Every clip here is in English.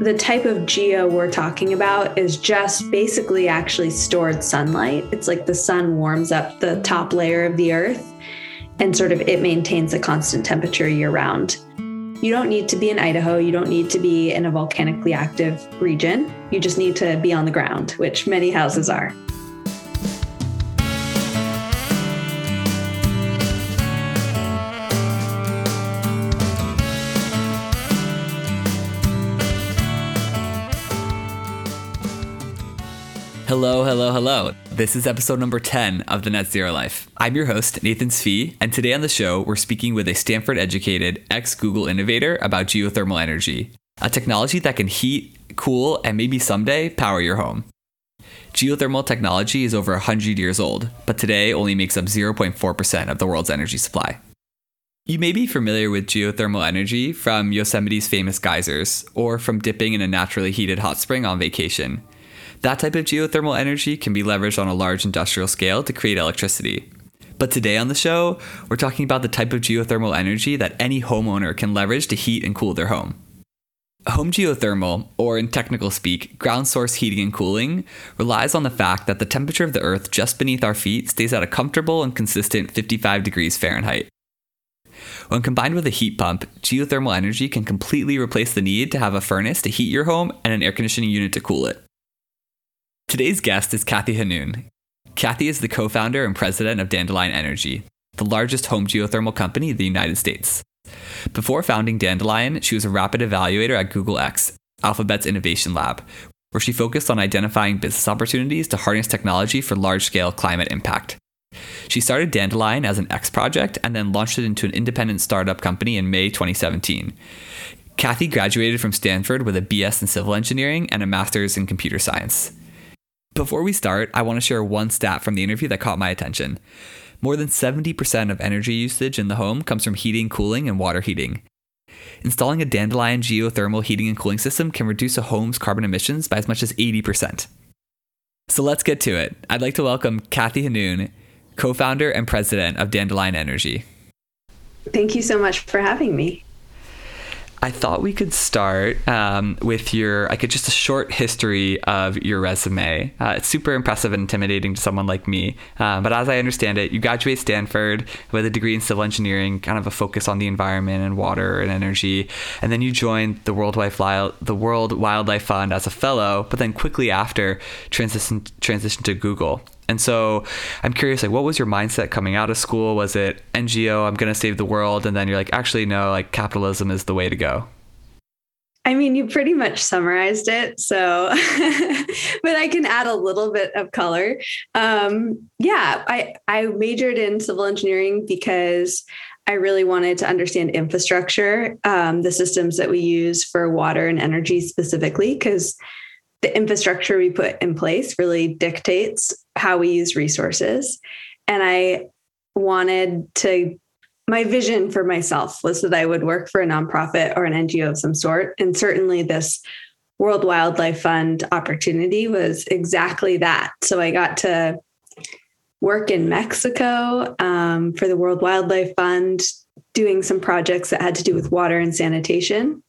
the type of geo we're talking about is just basically actually stored sunlight. It's like the sun warms up the top layer of the earth and sort of it maintains a constant temperature year round. You don't need to be in Idaho, you don't need to be in a volcanically active region. You just need to be on the ground, which many houses are. Hello, hello, hello. This is episode number 10 of The Net Zero Life. I'm your host, Nathan Sfee, and today on the show, we're speaking with a Stanford educated ex Google innovator about geothermal energy, a technology that can heat, cool, and maybe someday power your home. Geothermal technology is over 100 years old, but today only makes up 0.4% of the world's energy supply. You may be familiar with geothermal energy from Yosemite's famous geysers, or from dipping in a naturally heated hot spring on vacation. That type of geothermal energy can be leveraged on a large industrial scale to create electricity. But today on the show, we're talking about the type of geothermal energy that any homeowner can leverage to heat and cool their home. Home geothermal, or in technical speak, ground source heating and cooling, relies on the fact that the temperature of the earth just beneath our feet stays at a comfortable and consistent 55 degrees Fahrenheit. When combined with a heat pump, geothermal energy can completely replace the need to have a furnace to heat your home and an air conditioning unit to cool it. Today's guest is Kathy Hannun. Kathy is the co founder and president of Dandelion Energy, the largest home geothermal company in the United States. Before founding Dandelion, she was a rapid evaluator at Google X, Alphabet's innovation lab, where she focused on identifying business opportunities to harness technology for large scale climate impact. She started Dandelion as an X project and then launched it into an independent startup company in May 2017. Kathy graduated from Stanford with a BS in civil engineering and a master's in computer science. Before we start, I want to share one stat from the interview that caught my attention. More than 70% of energy usage in the home comes from heating, cooling, and water heating. Installing a Dandelion geothermal heating and cooling system can reduce a home's carbon emissions by as much as 80%. So let's get to it. I'd like to welcome Kathy Hannun, co founder and president of Dandelion Energy. Thank you so much for having me. I thought we could start um, with your, like, just a short history of your resume. Uh, it's super impressive and intimidating to someone like me. Uh, but as I understand it, you graduate Stanford with a degree in civil engineering, kind of a focus on the environment and water and energy, and then you joined the World Wildlife, the World Wildlife Fund as a fellow. But then quickly after, transitioned transitioned to Google. And so I'm curious, like, what was your mindset coming out of school? Was it NGO, I'm going to save the world? And then you're like, actually, no, like, capitalism is the way to go. I mean, you pretty much summarized it. So, but I can add a little bit of color. Um, yeah, I, I majored in civil engineering because I really wanted to understand infrastructure, um, the systems that we use for water and energy specifically, because the infrastructure we put in place really dictates how we use resources. And I wanted to, my vision for myself was that I would work for a nonprofit or an NGO of some sort. And certainly this World Wildlife Fund opportunity was exactly that. So I got to work in Mexico um, for the World Wildlife Fund, doing some projects that had to do with water and sanitation.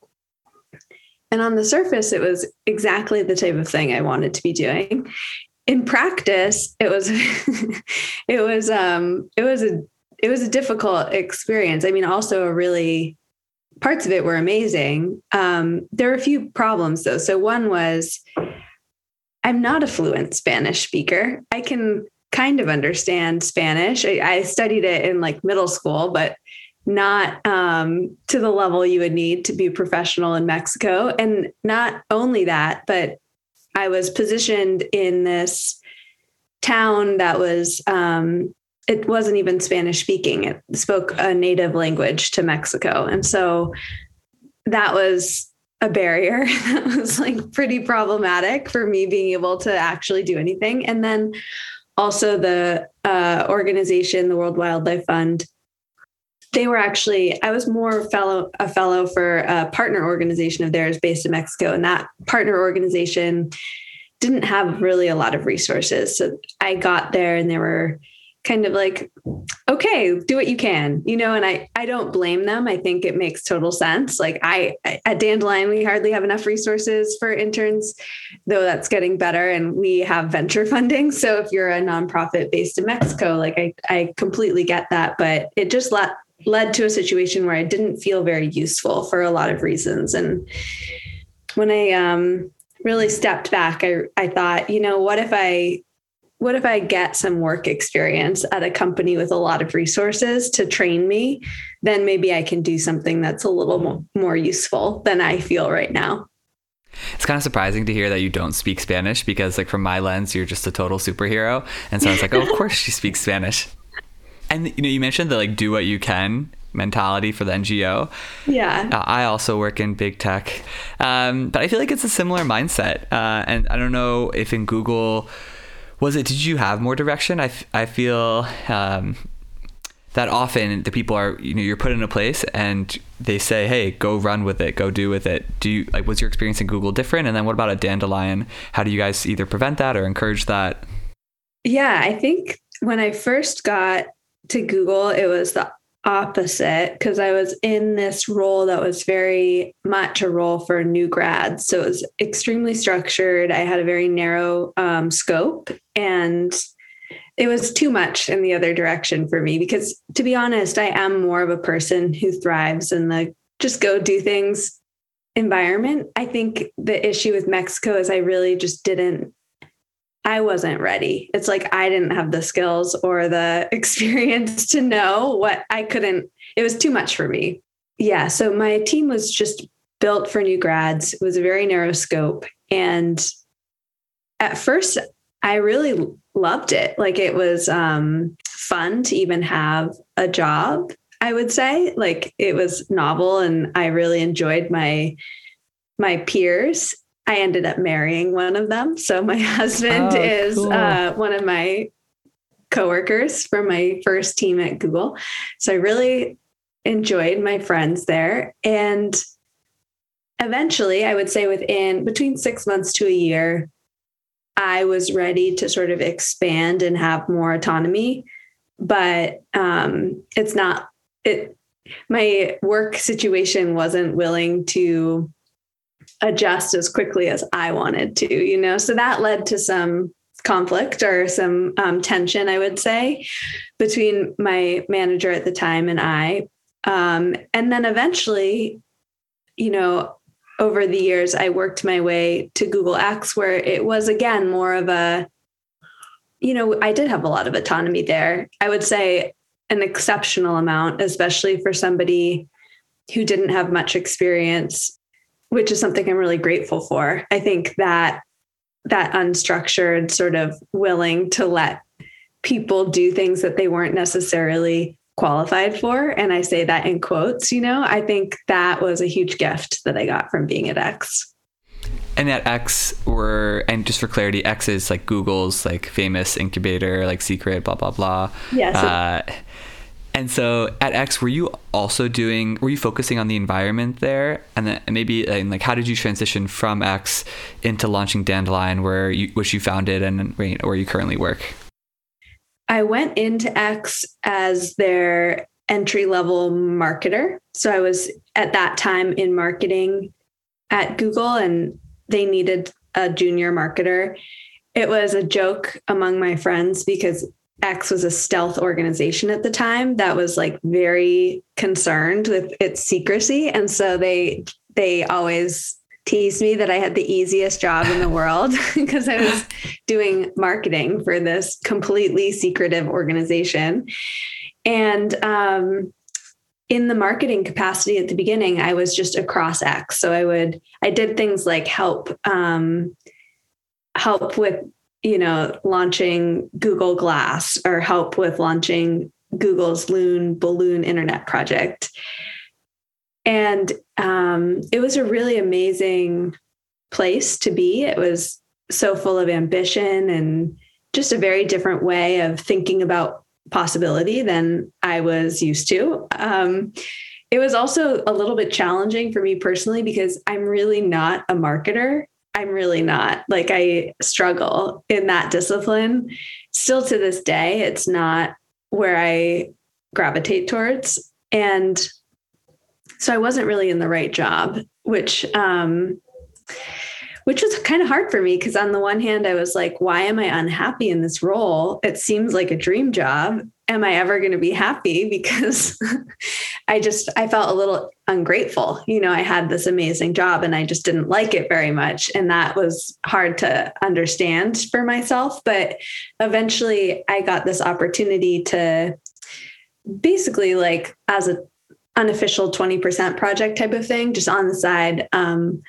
And on the surface, it was exactly the type of thing I wanted to be doing. In practice, it was it was um it was a it was a difficult experience. I mean, also a really parts of it were amazing. Um, there were a few problems though. So one was I'm not a fluent Spanish speaker. I can kind of understand Spanish. I, I studied it in like middle school, but not um, to the level you would need to be professional in Mexico. And not only that, but I was positioned in this town that was, um, it wasn't even Spanish speaking, it spoke a native language to Mexico. And so that was a barrier that was like pretty problematic for me being able to actually do anything. And then also the uh, organization, the World Wildlife Fund, they were actually i was more fellow a fellow for a partner organization of theirs based in mexico and that partner organization didn't have really a lot of resources. So i got there and there were kind of like okay do what you can you know and i i don't blame them. I think it makes total sense. Like i at dandelion we hardly have enough resources for interns though that's getting better and we have venture funding. So if you're a nonprofit based in mexico like i i completely get that but it just let led to a situation where i didn't feel very useful for a lot of reasons and when i um really stepped back i i thought you know what if i what if I get some work experience at a company with a lot of resources to train me? Then maybe I can do something that's a little more, useful than I feel right now. It's kind of surprising to hear that you don't speak Spanish because, like, from my lens, you're just a total superhero. And so I was like, oh, of course she speaks Spanish. And, you know, you mentioned the like, do what you can mentality for the NGO. Yeah. Uh, I also work in big tech. Um, but I feel like it's a similar mindset. Uh, and I don't know if in Google, was it did you have more direction I, f- I feel um, that often the people are you know you're put in a place and they say hey go run with it go do with it do you like was your experience in google different and then what about a dandelion how do you guys either prevent that or encourage that yeah i think when i first got to google it was the opposite because I was in this role that was very much a role for new grads. So it was extremely structured. I had a very narrow um, scope and it was too much in the other direction for me because to be honest, I am more of a person who thrives in the just go do things environment. I think the issue with Mexico is I really just didn't I wasn't ready. It's like I didn't have the skills or the experience to know what I couldn't, it was too much for me. Yeah. So my team was just built for new grads. It was a very narrow scope. And at first, I really loved it. Like it was um, fun to even have a job, I would say. Like it was novel and I really enjoyed my my peers I ended up marrying one of them. So my husband oh, is cool. uh, one of my coworkers from my first team at Google. So I really enjoyed my friends there. And eventually, I would say within between six months to a year, I was ready to sort of expand and have more autonomy. But um, it's not, it, my work situation wasn't willing to adjust as quickly as I wanted to, you know? So that led to some conflict or some um, tension, I would say, between my manager at the time and I. Um, and then eventually, you know, over the years, I worked my way to Google X, where it was again more of a, you know, I did have a lot of autonomy there. I would say an exceptional amount, especially for somebody who didn't have much experience which is something I'm really grateful for. I think that that unstructured sort of willing to let people do things that they weren't necessarily qualified for and I say that in quotes, you know, I think that was a huge gift that I got from being at X. And at X were and just for clarity, X is like Google's like famous incubator, like secret, blah blah blah. Yes. Uh, and so at X, were you also doing? Were you focusing on the environment there, and then maybe and like how did you transition from X into launching Dandelion, where you which you founded and where you currently work? I went into X as their entry level marketer. So I was at that time in marketing at Google, and they needed a junior marketer. It was a joke among my friends because X was a stealth organization at the time that was like very concerned with its secrecy. And so they they always teased me that I had the easiest job in the world because I was doing marketing for this completely secretive organization. And um, in the marketing capacity at the beginning, I was just across X. So I would I did things like help um, help with you know, launching Google Glass or help with launching Google's Loon Balloon Internet project. And um, it was a really amazing place to be. It was so full of ambition and just a very different way of thinking about possibility than I was used to. Um, it was also a little bit challenging for me personally because I'm really not a marketer. I'm really not. Like I struggle in that discipline. Still to this day, it's not where I gravitate towards. And so I wasn't really in the right job, which um which was kind of hard for me because on the one hand I was like, why am I unhappy in this role? It seems like a dream job. Am I ever going to be happy because I just I felt a little ungrateful. You know, I had this amazing job and I just didn't like it very much and that was hard to understand for myself, but eventually I got this opportunity to basically like as a unofficial 20% project type of thing, just on the side, um,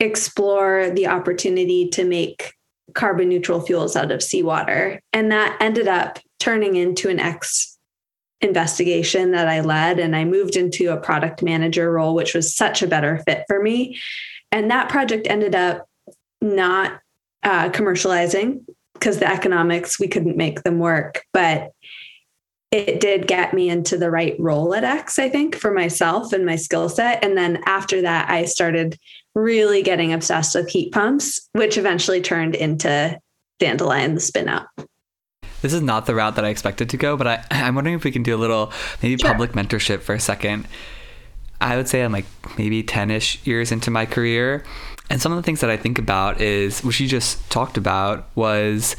explore the opportunity to make carbon neutral fuels out of seawater. And that ended up turning into an X investigation that I led. And I moved into a product manager role, which was such a better fit for me. And that project ended up not uh, commercializing because the economics, we couldn't make them work. But it did get me into the right role at X, I think, for myself and my skill set. And then after that, I started really getting obsessed with heat pumps, which eventually turned into Dandelion, the spin out. This is not the route that I expected to go, but I, I'm wondering if we can do a little maybe sure. public mentorship for a second. I would say I'm like maybe 10 ish years into my career. And some of the things that I think about is, which you just talked about, was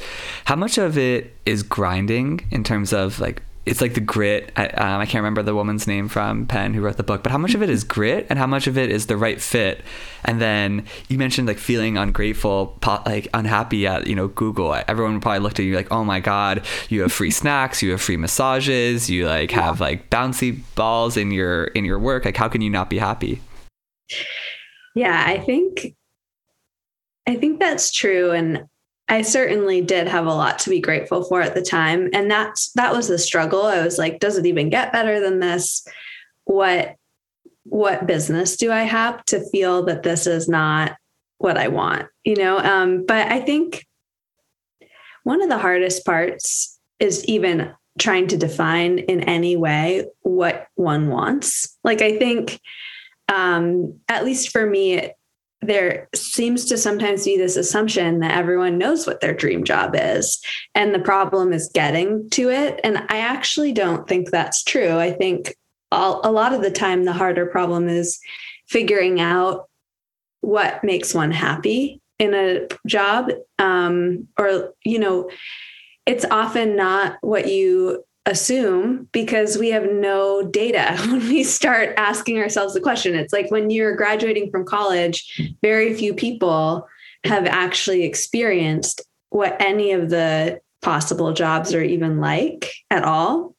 how much of it is grinding in terms of like it's like the grit. I, um, I can't remember the woman's name from Penn who wrote the book, but how much of it is grit and how much of it is the right fit? And then you mentioned like feeling ungrateful, like unhappy at you know Google. Everyone probably looked at you like, oh my god, you have free snacks, you have free massages, you like have like bouncy balls in your in your work. Like, how can you not be happy? Yeah, I think I think that's true, and I certainly did have a lot to be grateful for at the time. And that's that was the struggle. I was like, does it even get better than this? What what business do I have to feel that this is not what I want? You know, um, but I think one of the hardest parts is even trying to define in any way what one wants. Like I think um, at least for me, there seems to sometimes be this assumption that everyone knows what their dream job is and the problem is getting to it. And i actually don't think that's true. I think all, a lot of the time the harder problem is figuring out what makes one happy in a job um, or you know it's often not what you assume because we have no data when we start asking ourselves the question. It's like when you're graduating from college, very few people have actually experienced what any of the possible jobs are even like at all.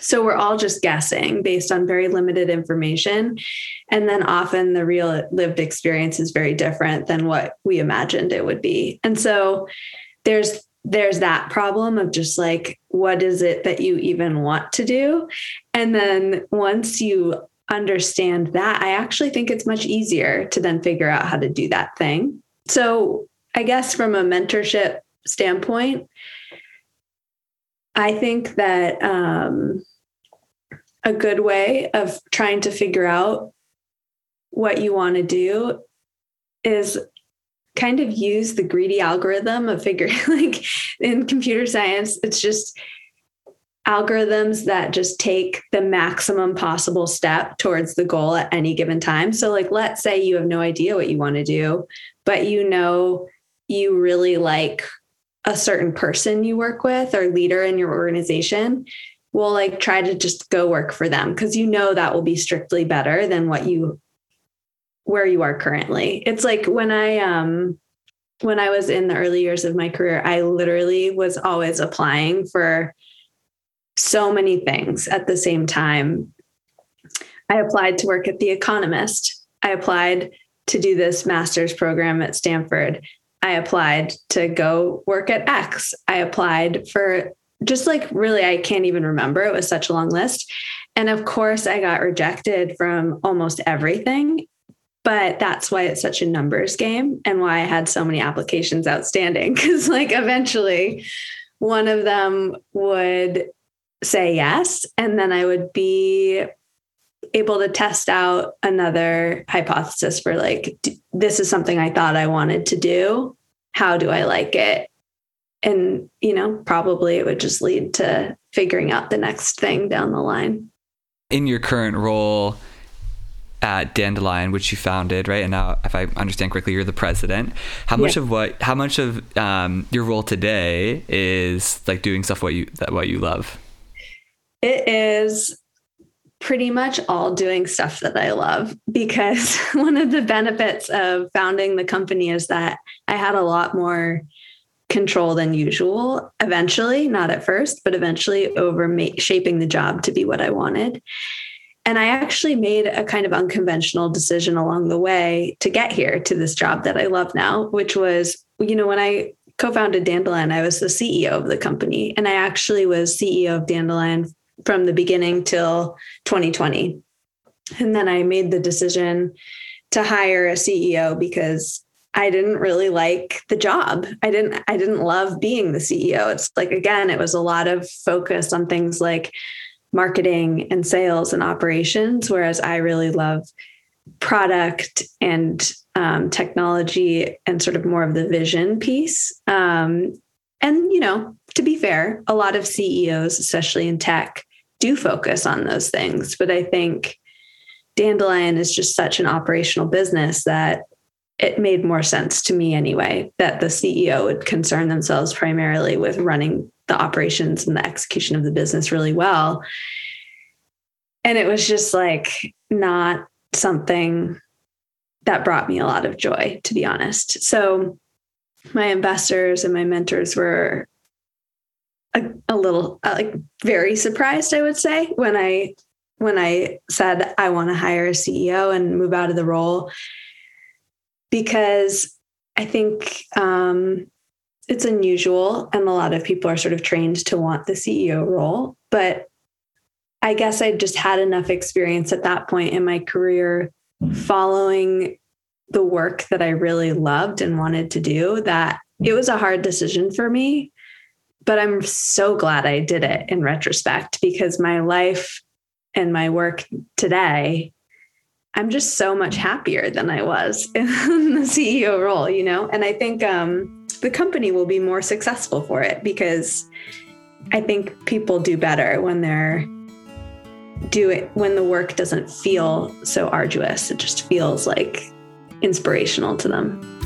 So we're all just guessing based on very limited information. And then often the real lived experience is very different than what we imagined it would be. And so there's there's that problem of just like, what is it that you even want to do? And then once you understand that, I actually think it's much easier to then figure out how to do that thing. So, I guess from a mentorship standpoint, I think that um, a good way of trying to figure out what you want to do is kind of use the greedy algorithm of figuring like in computer science it's just algorithms that just take the maximum possible step towards the goal at any given time. So like let's say you have no idea what you want to do but you know you really like a certain person you work with or leader in your organization will like try to just go work for them because you know that will be strictly better than what you where you are currently. It's like when I um when I was in the early years of my career, I literally was always applying for so many things at the same time. I applied to work at The Economist. I applied to do this master's program at Stanford. I applied to go work at X. I applied for just like really, I can't even remember. It was such a long list. And of course, I got rejected from almost everything but that's why it's such a numbers game and why I had so many applications outstanding. Cause like eventually one of them would say yes. And then I would be able to test out another hypothesis for like this is something I thought I wanted to do. How do I like it? And, you know, probably it would just lead to figuring out the next thing down the line. In your current role at Dandelion, which you founded, right? And now, if I understand correctly, you're the president. How much of what, how much of um, your role today is like doing stuff what you that what you love? It is pretty much all doing stuff that I love because one of the benefits of founding the company is that I had a lot more control than usual eventually, not at first, but eventually over ma- shaping the job to be what I wanted. And I actually made a kind of unconventional decision along the way to get here to this job that I love now, which was, you know, when I co founded Dandelion, I was the CEO of the company. And I actually was CEO of Dandelion from the beginning till 2020. And then I made the decision to hire a CEO because I didn't really like the job. I didn't I didn't love being the CEO. It's like again, it was a lot of focus on things like marketing and sales and operations whereas I really love product and um, technology and sort of more of the vision piece. Um, and you know, to be fair, a lot of CEOs, especially in tech, do focus on those things. But I think Dandelion is just such an operational business that it made more sense to me anyway that the CEO would concern themselves primarily with running the operations and the execution of the business really well. And it was just like not something that brought me a lot of joy, to be honest. So my investors and my mentors were a, a little uh, like very surprised, I would say, when I when I said I want to hire a CEO and move out of the role because I think um, it's unusual and a lot of people are sort of trained to want the CEO role. But I guess I just had enough experience at that point in my career following the work that I really loved and wanted to do that it was a hard decision for me. But I'm so glad I did it in retrospect because my life and my work today I'm just so much happier than I was in the CEO role, you know? And I think um, the company will be more successful for it because I think people do better when they're do it when the work doesn't feel so arduous. It just feels like inspirational to them.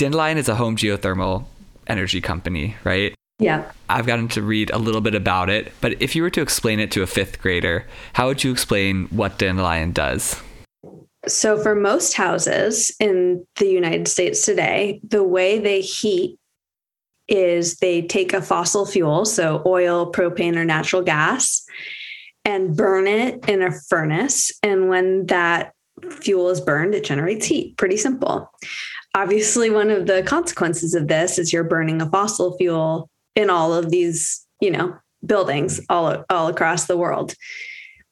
Dandelion is a home geothermal energy company, right? Yeah. I've gotten to read a little bit about it, but if you were to explain it to a fifth grader, how would you explain what Dandelion does? So, for most houses in the United States today, the way they heat is they take a fossil fuel, so oil, propane, or natural gas, and burn it in a furnace. And when that fuel is burned, it generates heat. Pretty simple obviously one of the consequences of this is you're burning a fossil fuel in all of these you know buildings all, all across the world.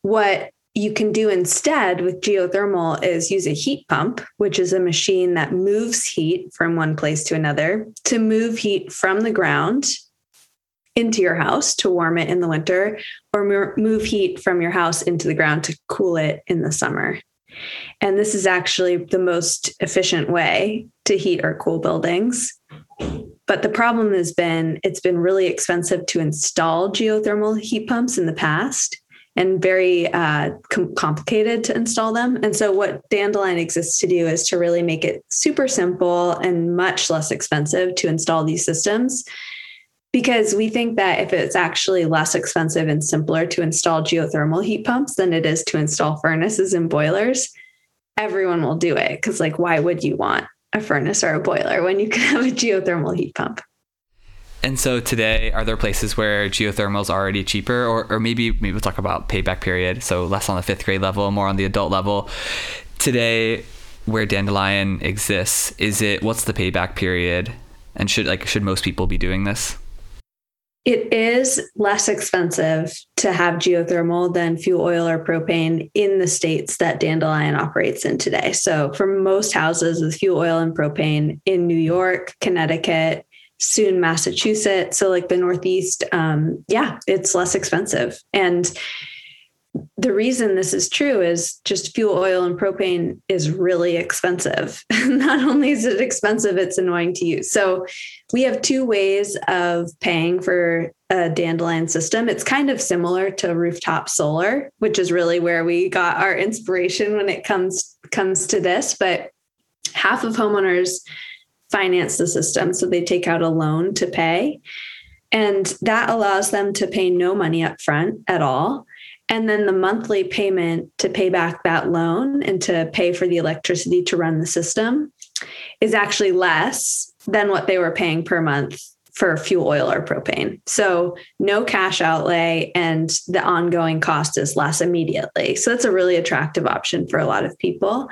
What you can do instead with geothermal is use a heat pump which is a machine that moves heat from one place to another to move heat from the ground into your house to warm it in the winter or move heat from your house into the ground to cool it in the summer and this is actually the most efficient way to heat or cool buildings. But the problem has been it's been really expensive to install geothermal heat pumps in the past and very uh, com- complicated to install them. And so, what Dandelion exists to do is to really make it super simple and much less expensive to install these systems. Because we think that if it's actually less expensive and simpler to install geothermal heat pumps than it is to install furnaces and boilers, everyone will do it. Because, like, why would you want a furnace or a boiler when you can have a geothermal heat pump? And so today, are there places where geothermal is already cheaper, or, or maybe maybe we'll talk about payback period, so less on the fifth grade level, more on the adult level. Today, where Dandelion exists, is it what's the payback period, and should like should most people be doing this? It is less expensive to have geothermal than fuel oil or propane in the states that Dandelion operates in today. So, for most houses with fuel oil and propane in New York, Connecticut, soon Massachusetts, so like the Northeast, um, yeah, it's less expensive. And the reason this is true is just fuel oil and propane is really expensive. Not only is it expensive, it's annoying to use. So we have two ways of paying for a dandelion system. It's kind of similar to rooftop solar, which is really where we got our inspiration when it comes comes to this. But half of homeowners finance the system, so they take out a loan to pay. And that allows them to pay no money up front at all and then the monthly payment to pay back that loan and to pay for the electricity to run the system is actually less than what they were paying per month for fuel oil or propane. So no cash outlay and the ongoing cost is less immediately. So that's a really attractive option for a lot of people.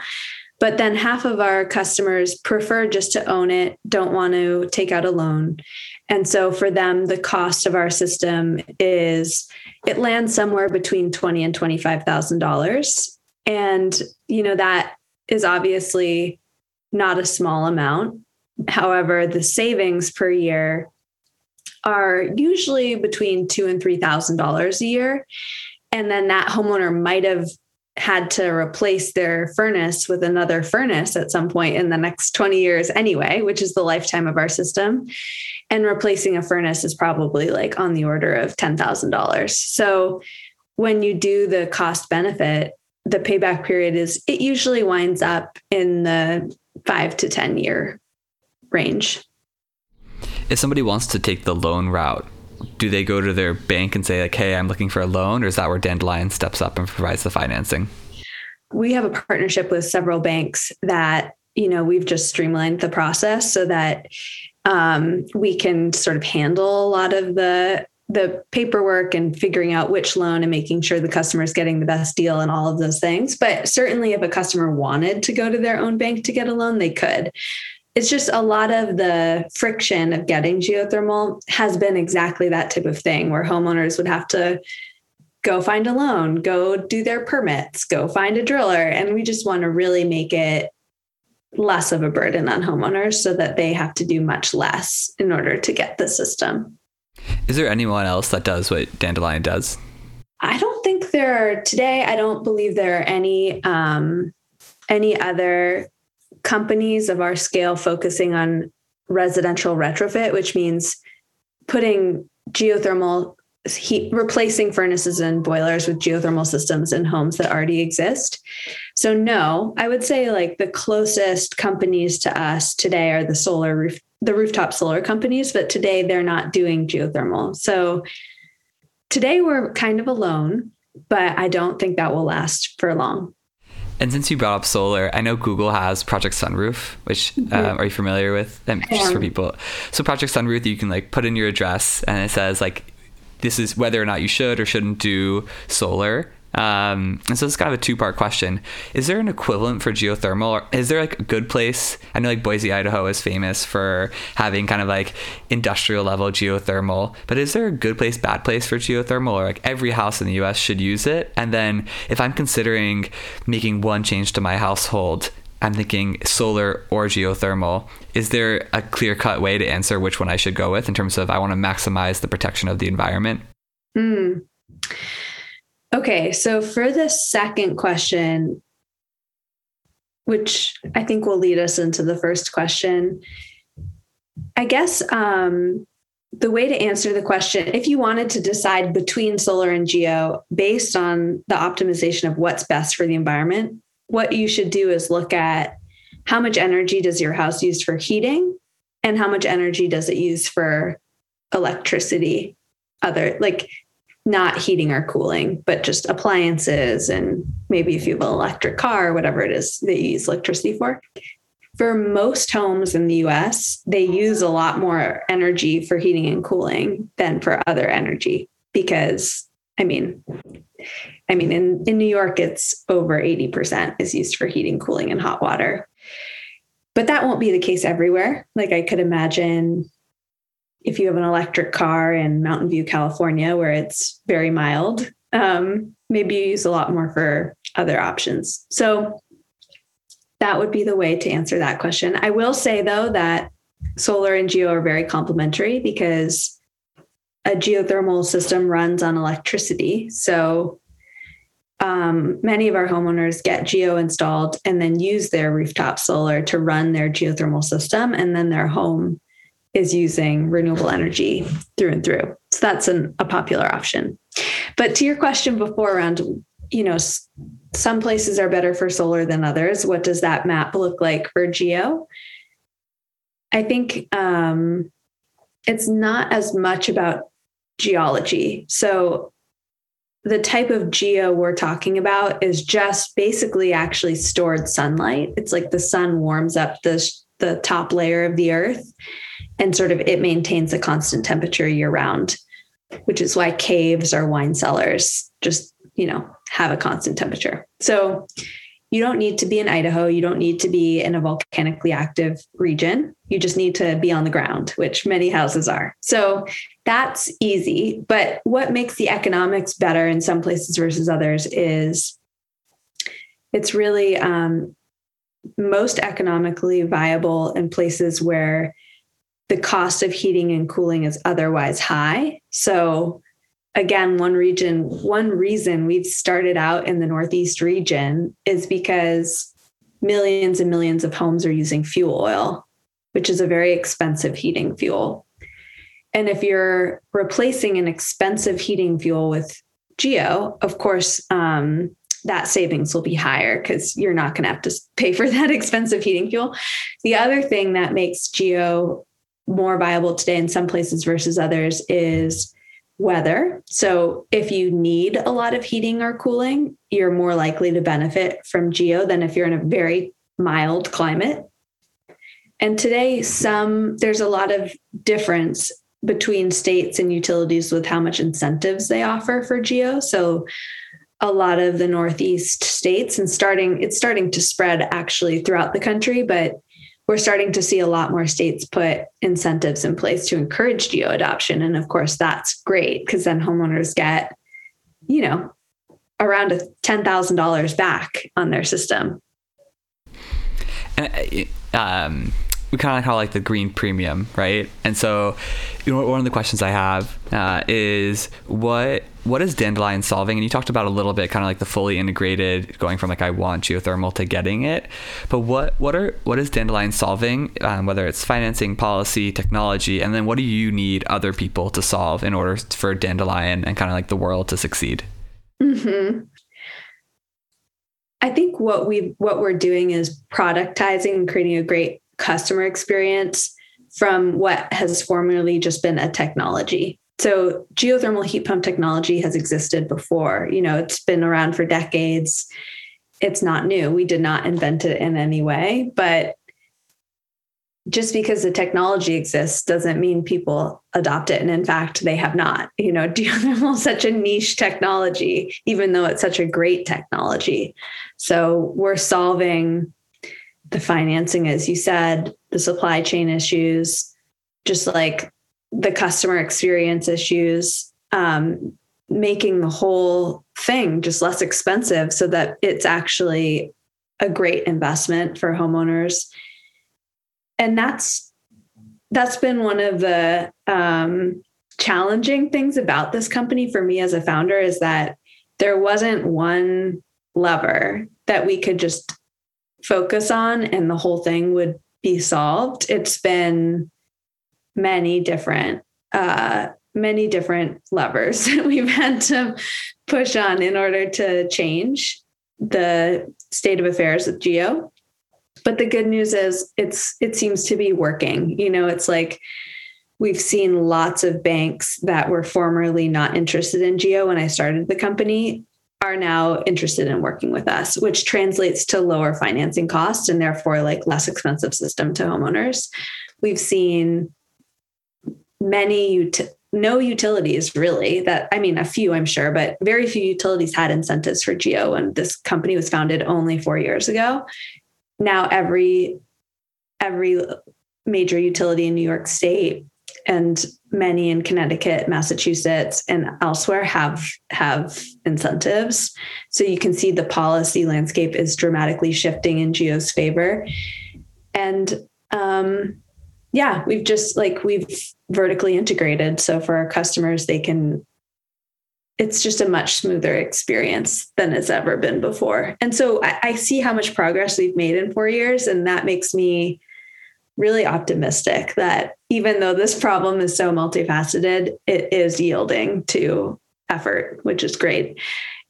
But then half of our customers prefer just to own it, don't want to take out a loan. And so for them, the cost of our system is it lands somewhere between twenty and twenty five thousand dollars, and you know that is obviously not a small amount. However, the savings per year are usually between two and three thousand dollars a year, and then that homeowner might have had to replace their furnace with another furnace at some point in the next 20 years anyway, which is the lifetime of our system. And replacing a furnace is probably like on the order of $10,000. So when you do the cost benefit, the payback period is it usually winds up in the five to 10 year range. If somebody wants to take the loan route, do they go to their bank and say like hey i'm looking for a loan or is that where dandelion steps up and provides the financing we have a partnership with several banks that you know we've just streamlined the process so that um, we can sort of handle a lot of the the paperwork and figuring out which loan and making sure the customer is getting the best deal and all of those things. But certainly, if a customer wanted to go to their own bank to get a loan, they could it's just a lot of the friction of getting geothermal has been exactly that type of thing where homeowners would have to go find a loan, go do their permits, go find a driller. And we just want to really make it less of a burden on homeowners so that they have to do much less in order to get the system. Is there anyone else that does what Dandelion does? I don't think there are today. I don't believe there are any um, any other companies of our scale focusing on residential retrofit, which means putting geothermal heat, replacing furnaces and boilers with geothermal systems in homes that already exist. So, no, I would say like the closest companies to us today are the solar roof, the rooftop solar companies, but today they're not doing geothermal. So, today we're kind of alone, but I don't think that will last for long. And since you brought up solar, I know Google has Project Sunroof, which mm-hmm. um, are you familiar with? Um, just for people. So Project Sunroof, you can like put in your address, and it says like this is whether or not you should or shouldn't do solar. Um, and so it's kind of a two part question. Is there an equivalent for geothermal? Or is there like a good place? I know like Boise, Idaho is famous for having kind of like industrial level geothermal, but is there a good place, bad place for geothermal? Or like every house in the US should use it? And then if I'm considering making one change to my household, I'm thinking solar or geothermal. Is there a clear cut way to answer which one I should go with in terms of I want to maximize the protection of the environment? Hmm. Okay, so for the second question, which I think will lead us into the first question, I guess um, the way to answer the question, if you wanted to decide between solar and geo based on the optimization of what's best for the environment, what you should do is look at how much energy does your house use for heating and how much energy does it use for electricity other like not heating or cooling, but just appliances and maybe if you have an electric car, whatever it is that you use electricity for. For most homes in the US, they use a lot more energy for heating and cooling than for other energy because I mean, I mean, in, in New York, it's over 80% is used for heating, cooling, and hot water. But that won't be the case everywhere. Like I could imagine if you have an electric car in Mountain View, California, where it's very mild, um, maybe you use a lot more for other options. So that would be the way to answer that question. I will say though that solar and geo are very complementary because a geothermal system runs on electricity. So um, many of our homeowners get geo installed and then use their rooftop solar to run their geothermal system, and then their home is using renewable energy through and through. So that's an, a popular option. But to your question before around, you know, some places are better for solar than others. What does that map look like for geo? I think um, it's not as much about geology. So the type of geo we're talking about is just basically actually stored sunlight. It's like the sun warms up the the top layer of the earth and sort of it maintains a constant temperature year round, which is why caves or wine cellars just, you know, have a constant temperature. So you don't need to be in Idaho. You don't need to be in a volcanically active region. You just need to be on the ground, which many houses are. So that's easy. But what makes the economics better in some places versus others is it's really um, most economically viable in places where the cost of heating and cooling is otherwise high. So again, one region, one reason we've started out in the Northeast region is because millions and millions of homes are using fuel oil, which is a very expensive heating fuel. And if you're replacing an expensive heating fuel with geo, of course, um, that savings will be higher because you're not going to have to pay for that expensive heating fuel. The other thing that makes geo more viable today in some places versus others is weather. So if you need a lot of heating or cooling, you're more likely to benefit from geo than if you're in a very mild climate. And today some there's a lot of difference between states and utilities with how much incentives they offer for geo. So a lot of the northeast states and starting it's starting to spread actually throughout the country, but we're starting to see a lot more states put incentives in place to encourage geo adoption. And of course, that's great because then homeowners get, you know, around a $10,000 back on their system. And, uh, um, we kind of call it like the green premium, right? And so, you know, one of the questions I have uh, is what what is Dandelion solving? And you talked about a little bit, kind of like the fully integrated, going from like I want geothermal to getting it. But what what are what is Dandelion solving? Um, whether it's financing, policy, technology, and then what do you need other people to solve in order for Dandelion and kind of like the world to succeed? Mm-hmm. I think what we what we're doing is productizing and creating a great customer experience from what has formerly just been a technology. So geothermal heat pump technology has existed before. You know, it's been around for decades. It's not new. We did not invent it in any way, but just because the technology exists doesn't mean people adopt it. And in fact, they have not. You know, geothermal is such a niche technology, even though it's such a great technology. So we're solving the financing, as you said, the supply chain issues, just like the customer experience issues, um, making the whole thing just less expensive so that it's actually a great investment for homeowners. And that's that's been one of the um, challenging things about this company for me as a founder is that there wasn't one lever that we could just focus on and the whole thing would be solved. It's been many different uh, many different levers that we've had to push on in order to change the state of affairs with geo but the good news is it's it seems to be working you know it's like we've seen lots of banks that were formerly not interested in geo when i started the company are now interested in working with us, which translates to lower financing costs and therefore like less expensive system to homeowners. We've seen many ut- no utilities really that I mean a few I'm sure, but very few utilities had incentives for geo and this company was founded only 4 years ago. Now every every major utility in New York state and many in Connecticut, Massachusetts, and elsewhere have have incentives. So you can see the policy landscape is dramatically shifting in Geo's favor. And um, yeah, we've just like we've vertically integrated. So for our customers, they can it's just a much smoother experience than it's ever been before. And so I, I see how much progress we've made in four years, and that makes me really optimistic that even though this problem is so multifaceted, it is yielding to effort, which is great.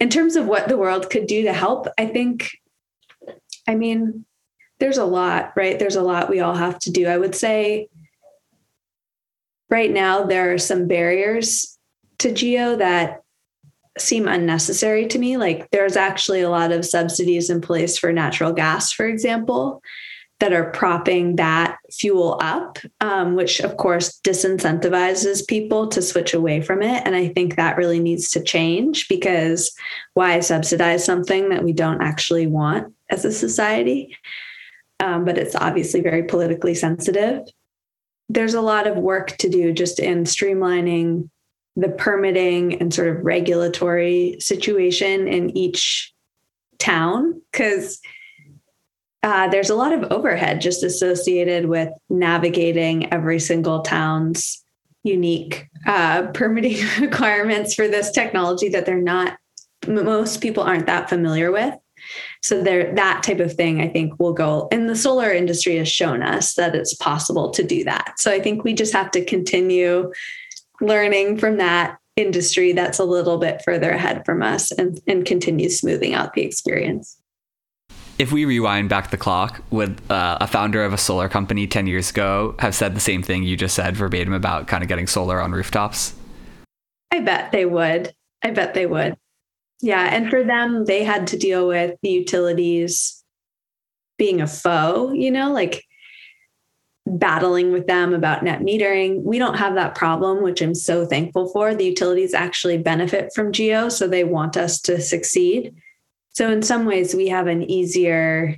In terms of what the world could do to help, I think, I mean, there's a lot, right? There's a lot we all have to do. I would say right now there are some barriers to geo that seem unnecessary to me. Like there's actually a lot of subsidies in place for natural gas, for example, that are propping that fuel up, um, which of course disincentivizes people to switch away from it. And I think that really needs to change because why subsidize something that we don't actually want as a society? Um, but it's obviously very politically sensitive. There's a lot of work to do just in streamlining the permitting and sort of regulatory situation in each town because uh, there's a lot of overhead just associated with navigating every single town's unique uh, permitting requirements for this technology that they're not most people aren't that familiar with so there that type of thing i think will go and the solar industry has shown us that it's possible to do that so i think we just have to continue learning from that industry that's a little bit further ahead from us and, and continue smoothing out the experience if we rewind back the clock, would uh, a founder of a solar company 10 years ago have said the same thing you just said verbatim about kind of getting solar on rooftops? I bet they would. I bet they would. Yeah. And for them, they had to deal with the utilities being a foe, you know, like battling with them about net metering. We don't have that problem, which I'm so thankful for. The utilities actually benefit from Geo, so they want us to succeed. So in some ways we have an easier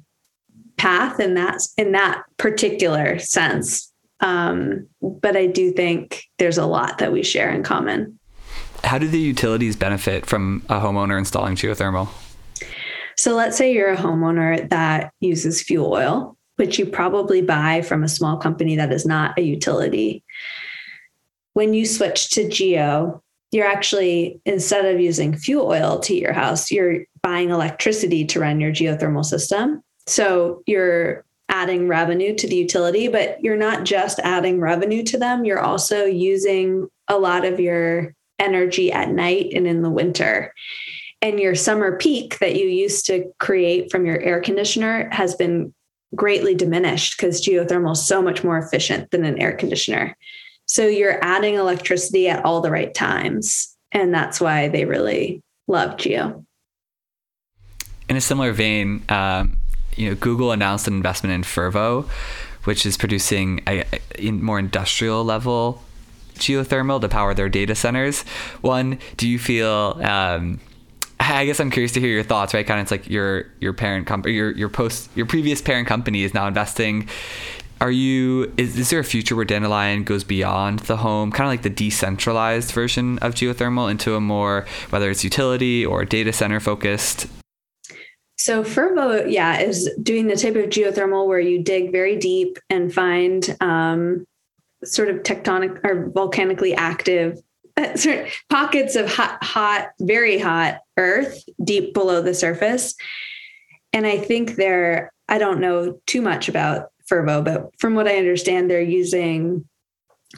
path in that in that particular sense. Um, but I do think there's a lot that we share in common. How do the utilities benefit from a homeowner installing geothermal? So let's say you're a homeowner that uses fuel oil, which you probably buy from a small company that is not a utility. When you switch to Geo, you're actually instead of using fuel oil to your house, you're buying electricity to run your geothermal system. So you're adding revenue to the utility, but you're not just adding revenue to them, you're also using a lot of your energy at night and in the winter. And your summer peak that you used to create from your air conditioner has been greatly diminished because geothermal is so much more efficient than an air conditioner. So you're adding electricity at all the right times. And that's why they really love Geo. In a similar vein, um, you know, Google announced an investment in Fervo, which is producing a, a more industrial level geothermal to power their data centers. One, do you feel um, I guess I'm curious to hear your thoughts, right? Kind of it's like your your parent company, your your post your previous parent company is now investing are you is, is there a future where dandelion goes beyond the home kind of like the decentralized version of geothermal into a more whether it's utility or data center focused so fervo yeah is doing the type of geothermal where you dig very deep and find um, sort of tectonic or volcanically active pockets of hot hot very hot earth deep below the surface and i think they're, I don't know too much about Fervo, but from what I understand, they're using,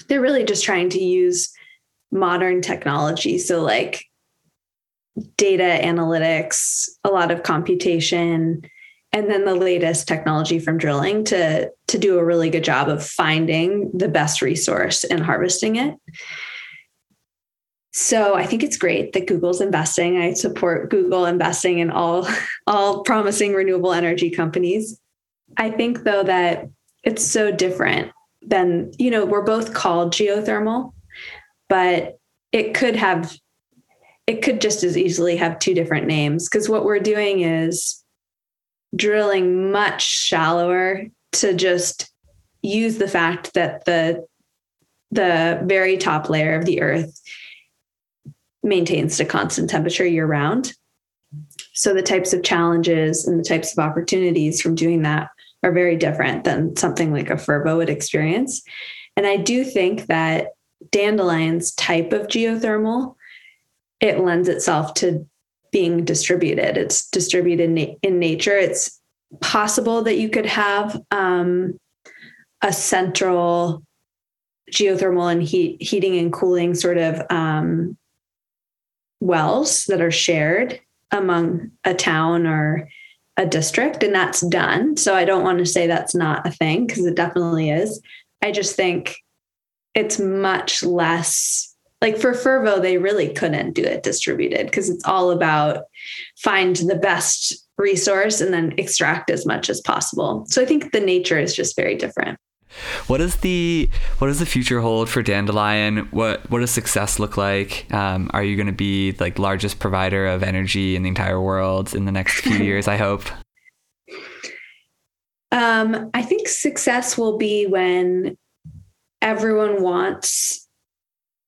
they're really just trying to use modern technology. So, like data analytics, a lot of computation, and then the latest technology from drilling to, to do a really good job of finding the best resource and harvesting it. So I think it's great that Google's investing. I support Google investing in all all promising renewable energy companies. I think though that it's so different than, you know, we're both called geothermal, but it could have it could just as easily have two different names because what we're doing is drilling much shallower to just use the fact that the the very top layer of the earth maintains a constant temperature year round. So the types of challenges and the types of opportunities from doing that are very different than something like a Fervo would experience. And I do think that dandelion's type of geothermal it lends itself to being distributed. It's distributed in, in nature. It's possible that you could have um, a central geothermal and heat heating and cooling sort of um, wells that are shared among a town or a district and that's done so i don't want to say that's not a thing because it definitely is i just think it's much less like for fervo they really couldn't do it distributed because it's all about find the best resource and then extract as much as possible so i think the nature is just very different What is the what does the future hold for Dandelion? What what does success look like? Um, are you going to be like largest provider of energy in the entire world in the next few years? I hope. Um, I think success will be when everyone wants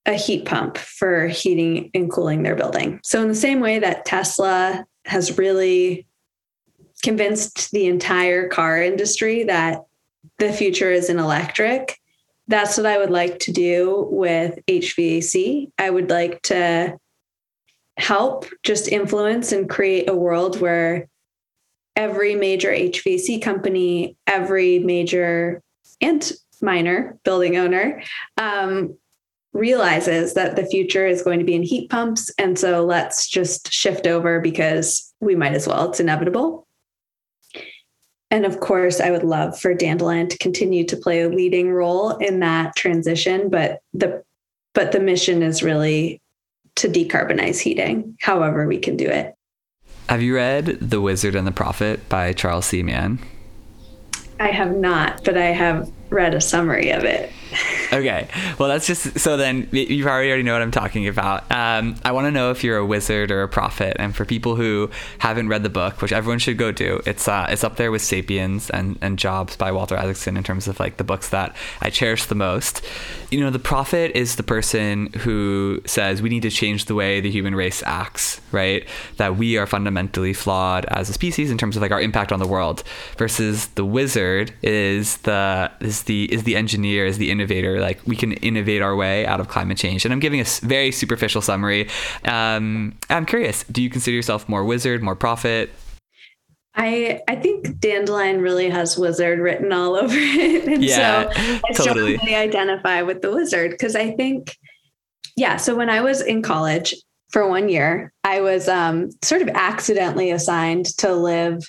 a heat pump for heating and cooling their building. So in the same way that Tesla has really convinced the entire car industry that the future is in electric. That's what I would like to do with HVAC. I would like to help just influence and create a world where every major HVAC company, every major and minor building owner um, realizes that the future is going to be in heat pumps. And so let's just shift over because we might as well. It's inevitable. And of course, I would love for Dandelion to continue to play a leading role in that transition, but the but the mission is really to decarbonize heating, however we can do it. Have you read The Wizard and the Prophet by Charles C. Mann? I have not, but I have read a summary of it. okay. Well, that's just so then you probably already know what I'm talking about. Um, I want to know if you're a wizard or a prophet. And for people who haven't read the book, which everyone should go do, it's uh, it's up there with *Sapiens* and and *Jobs* by Walter Isaacson in terms of like the books that I cherish the most. You know, the prophet is the person who says we need to change the way the human race acts, right? That we are fundamentally flawed as a species in terms of like our impact on the world. Versus the wizard is the is the is the engineer, is the innovator. Like we can innovate our way out of climate change. And I'm giving a very superficial summary. Um, I'm curious, do you consider yourself more wizard, more prophet? I I think dandelion really has wizard written all over it, and yeah, so I totally. strongly identify with the wizard because I think, yeah. So when I was in college for one year, I was um, sort of accidentally assigned to live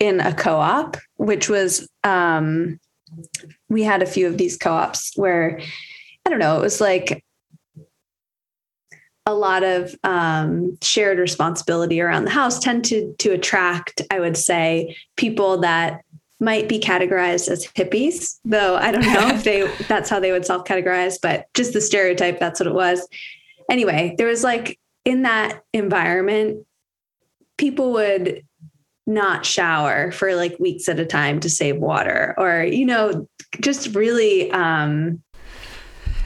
in a co-op, which was um, we had a few of these co-ops where I don't know, it was like a lot of um, shared responsibility around the house tended to attract, I would say, people that might be categorized as hippies, though I don't know if they that's how they would self-categorize, but just the stereotype, that's what it was. Anyway, there was like in that environment, people would not shower for like weeks at a time to save water or you know just really um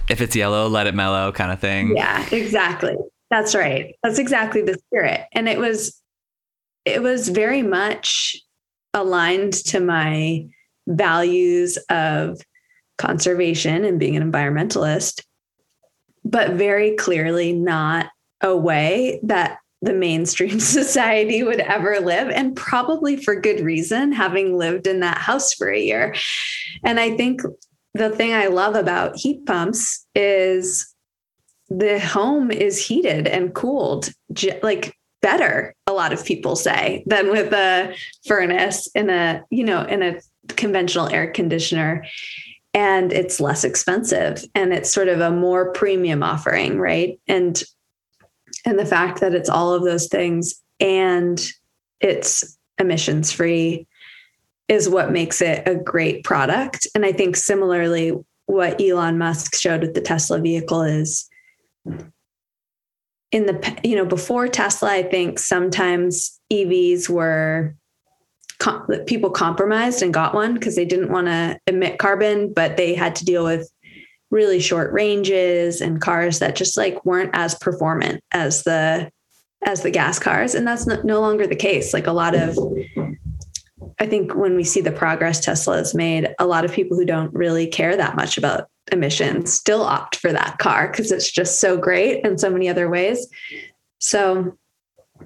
if it's yellow let it mellow kind of thing. Yeah exactly. That's right. That's exactly the spirit. And it was it was very much aligned to my values of conservation and being an environmentalist but very clearly not a way that the mainstream society would ever live, and probably for good reason, having lived in that house for a year. And I think the thing I love about heat pumps is the home is heated and cooled like better a lot of people say than with a furnace in a you know in a conventional air conditioner and it's less expensive and it's sort of a more premium offering right and and the fact that it's all of those things and it's emissions free is what makes it a great product. And I think similarly, what Elon Musk showed with the Tesla vehicle is in the you know before Tesla, I think sometimes EVs were people compromised and got one because they didn't want to emit carbon, but they had to deal with really short ranges and cars that just like weren't as performant as the as the gas cars. And that's no, longer the case. Like a lot of i think when we see the progress tesla has made a lot of people who don't really care that much about emissions still opt for that car because it's just so great in so many other ways. So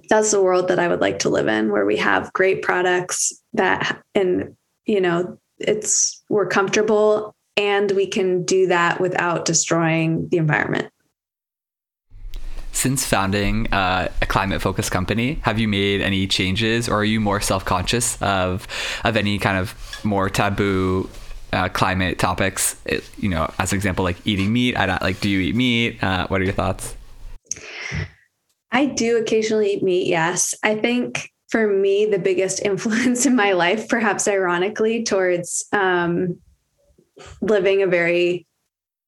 that's the world that i would like to live in where we have great products that and you know it's we're comfortable and we can do that without destroying the environment since founding uh, a climate focused company, have you made any changes or are you more self conscious of, of any kind of more taboo uh, climate topics? It, you know, as an example, like eating meat. I don't like, do you eat meat? Uh, what are your thoughts? I do occasionally eat meat. Yes. I think for me, the biggest influence in my life, perhaps ironically, towards um, living a very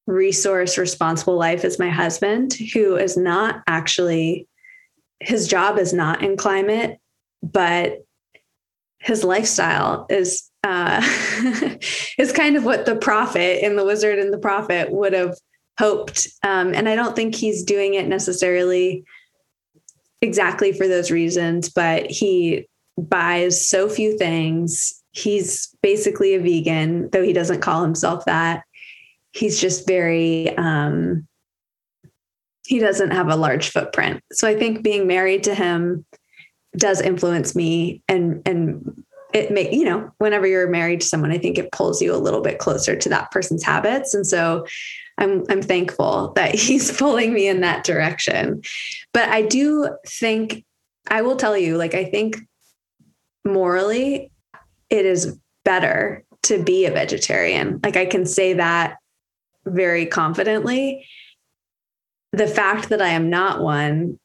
resource responsible life is my husband, who is not actually, his job is not in climate, but his lifestyle is uh, is kind of what the prophet in the wizard and the prophet would have hoped. Um, and i don't think he's doing it necessarily exactly for those reasons but he buys so few things he's basically a vegan though he doesn't call himself that he's just very um, he doesn't have a large footprint. So I think being married to him does influence me and and it may you know whenever you're married to someone I think it pulls you a little bit closer to that person's habits and so I'm I'm thankful that he's pulling me in that direction. But I do think I will tell you like I think morally it is better to be a vegetarian. Like I can say that very confidently. The fact that I am not one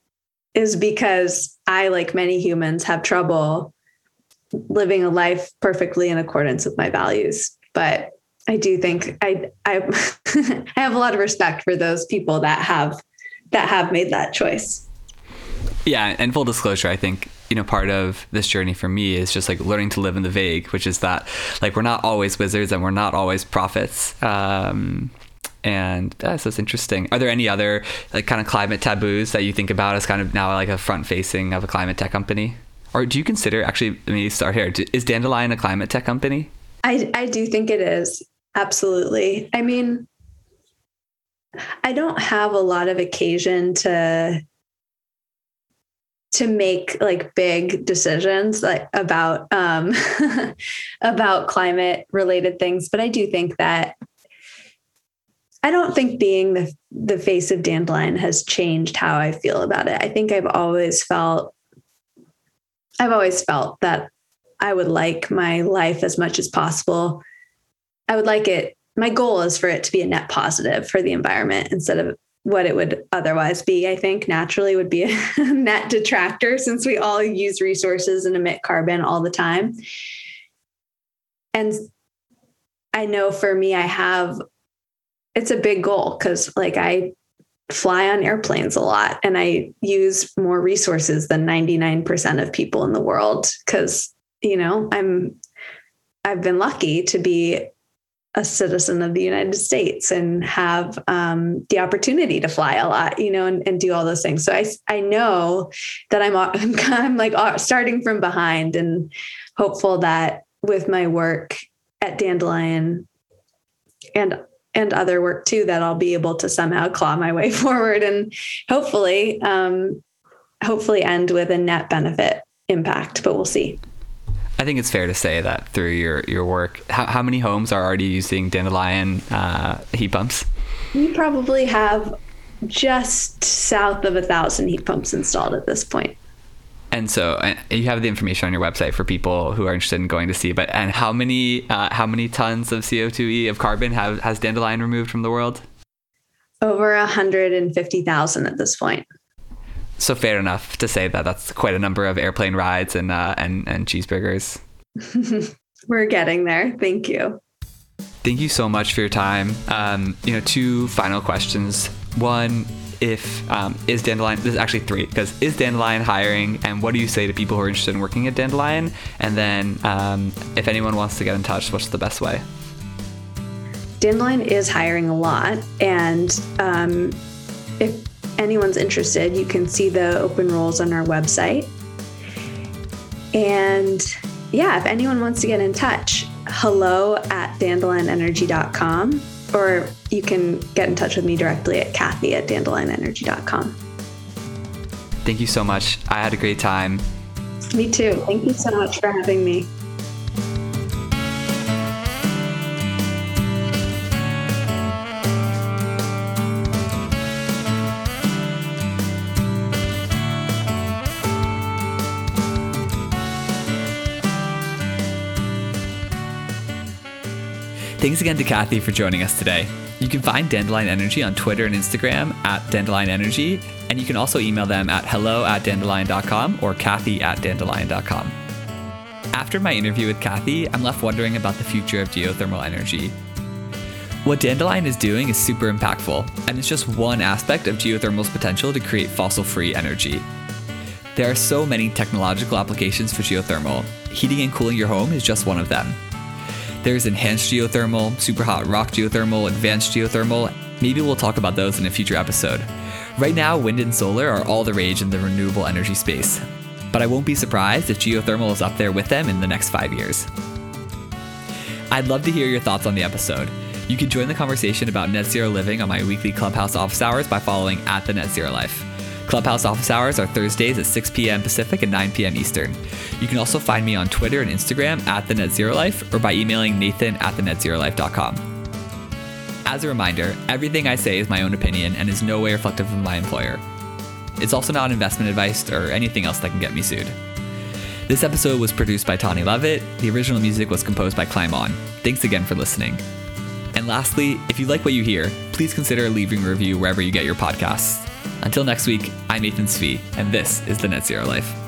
is because I, like many humans, have trouble living a life perfectly in accordance with my values. But I do think I I, I have a lot of respect for those people that have that have made that choice. Yeah, and full disclosure, I think you know part of this journey for me is just like learning to live in the vague, which is that like we're not always wizards and we're not always prophets. Um, and uh, so it's interesting. Are there any other like kind of climate taboos that you think about as kind of now like a front facing of a climate tech company? Or do you consider actually? Let me start here. Is Dandelion a climate tech company? I I do think it is absolutely. I mean, I don't have a lot of occasion to to make like big decisions like about um about climate related things but i do think that I don't think being the the face of Dandelion has changed how I feel about it. I think I've always felt I've always felt that I would like my life as much as possible. I would like it my goal is for it to be a net positive for the environment instead of what it would otherwise be. I think naturally would be a net detractor since we all use resources and emit carbon all the time. And I know for me, I have it's a big goal because like I fly on airplanes a lot and I use more resources than 99% of people in the world because you know I'm I've been lucky to be a citizen of the United States and have um, the opportunity to fly a lot, you know, and, and, do all those things. So I, I know that I'm, I'm, like uh, starting from behind and hopeful that with my work at Dandelion and and other work too that I'll be able to somehow claw my way forward and hopefully um, hopefully end with a net benefit impact but we'll see I think it's fair to say that through your your work how, how many homes are already using dandelion uh, heat pumps we probably have just south of a thousand heat pumps installed at this point. and so uh, you have the information on your website for people who are interested in going to see. But and how many uh, how many tons of CO2e of carbon have, has dandelion removed from the world? Over hundred and fifty thousand at this point. So fair enough to say that that's quite a number of airplane rides and uh, and and cheeseburgers. We're getting there. Thank you. Thank you so much for your time. Um, you know, two final questions. One, if um, is Dandelion, there's actually three, because is Dandelion hiring, and what do you say to people who are interested in working at Dandelion? And then um, if anyone wants to get in touch, what's the best way? Dandelion is hiring a lot, and um, if anyone's interested, you can see the open roles on our website. And yeah, if anyone wants to get in touch, hello at dandelionenergy.com, or you can get in touch with me directly at Kathy at dandelionenergy.com. Thank you so much. I had a great time. Me too. Thank you so much for having me. Thanks again to Kathy for joining us today. You can find Dandelion Energy on Twitter and Instagram at Dandelion Energy, and you can also email them at hello at dandelion.com or Kathy at dandelion.com. After my interview with Kathy, I'm left wondering about the future of geothermal energy. What Dandelion is doing is super impactful, and it's just one aspect of geothermal's potential to create fossil free energy. There are so many technological applications for geothermal. Heating and cooling your home is just one of them. There's enhanced geothermal, super hot rock geothermal, advanced geothermal. Maybe we'll talk about those in a future episode. Right now, wind and solar are all the rage in the renewable energy space. But I won't be surprised if geothermal is up there with them in the next five years. I'd love to hear your thoughts on the episode. You can join the conversation about net zero living on my weekly Clubhouse office hours by following at the Net Zero Life. Clubhouse office hours are Thursdays at 6 p.m. Pacific and 9 p.m. Eastern. You can also find me on Twitter and Instagram at the Net Zero Life or by emailing Nathan at the netzerolife.com. As a reminder, everything I say is my own opinion and is no way reflective of my employer. It's also not investment advice or anything else that can get me sued. This episode was produced by Tawny Levitt. The original music was composed by Climb On. Thanks again for listening. And lastly, if you like what you hear, please consider leaving a review wherever you get your podcasts. Until next week, I'm Nathan Svee, and this is The Net Zero Life.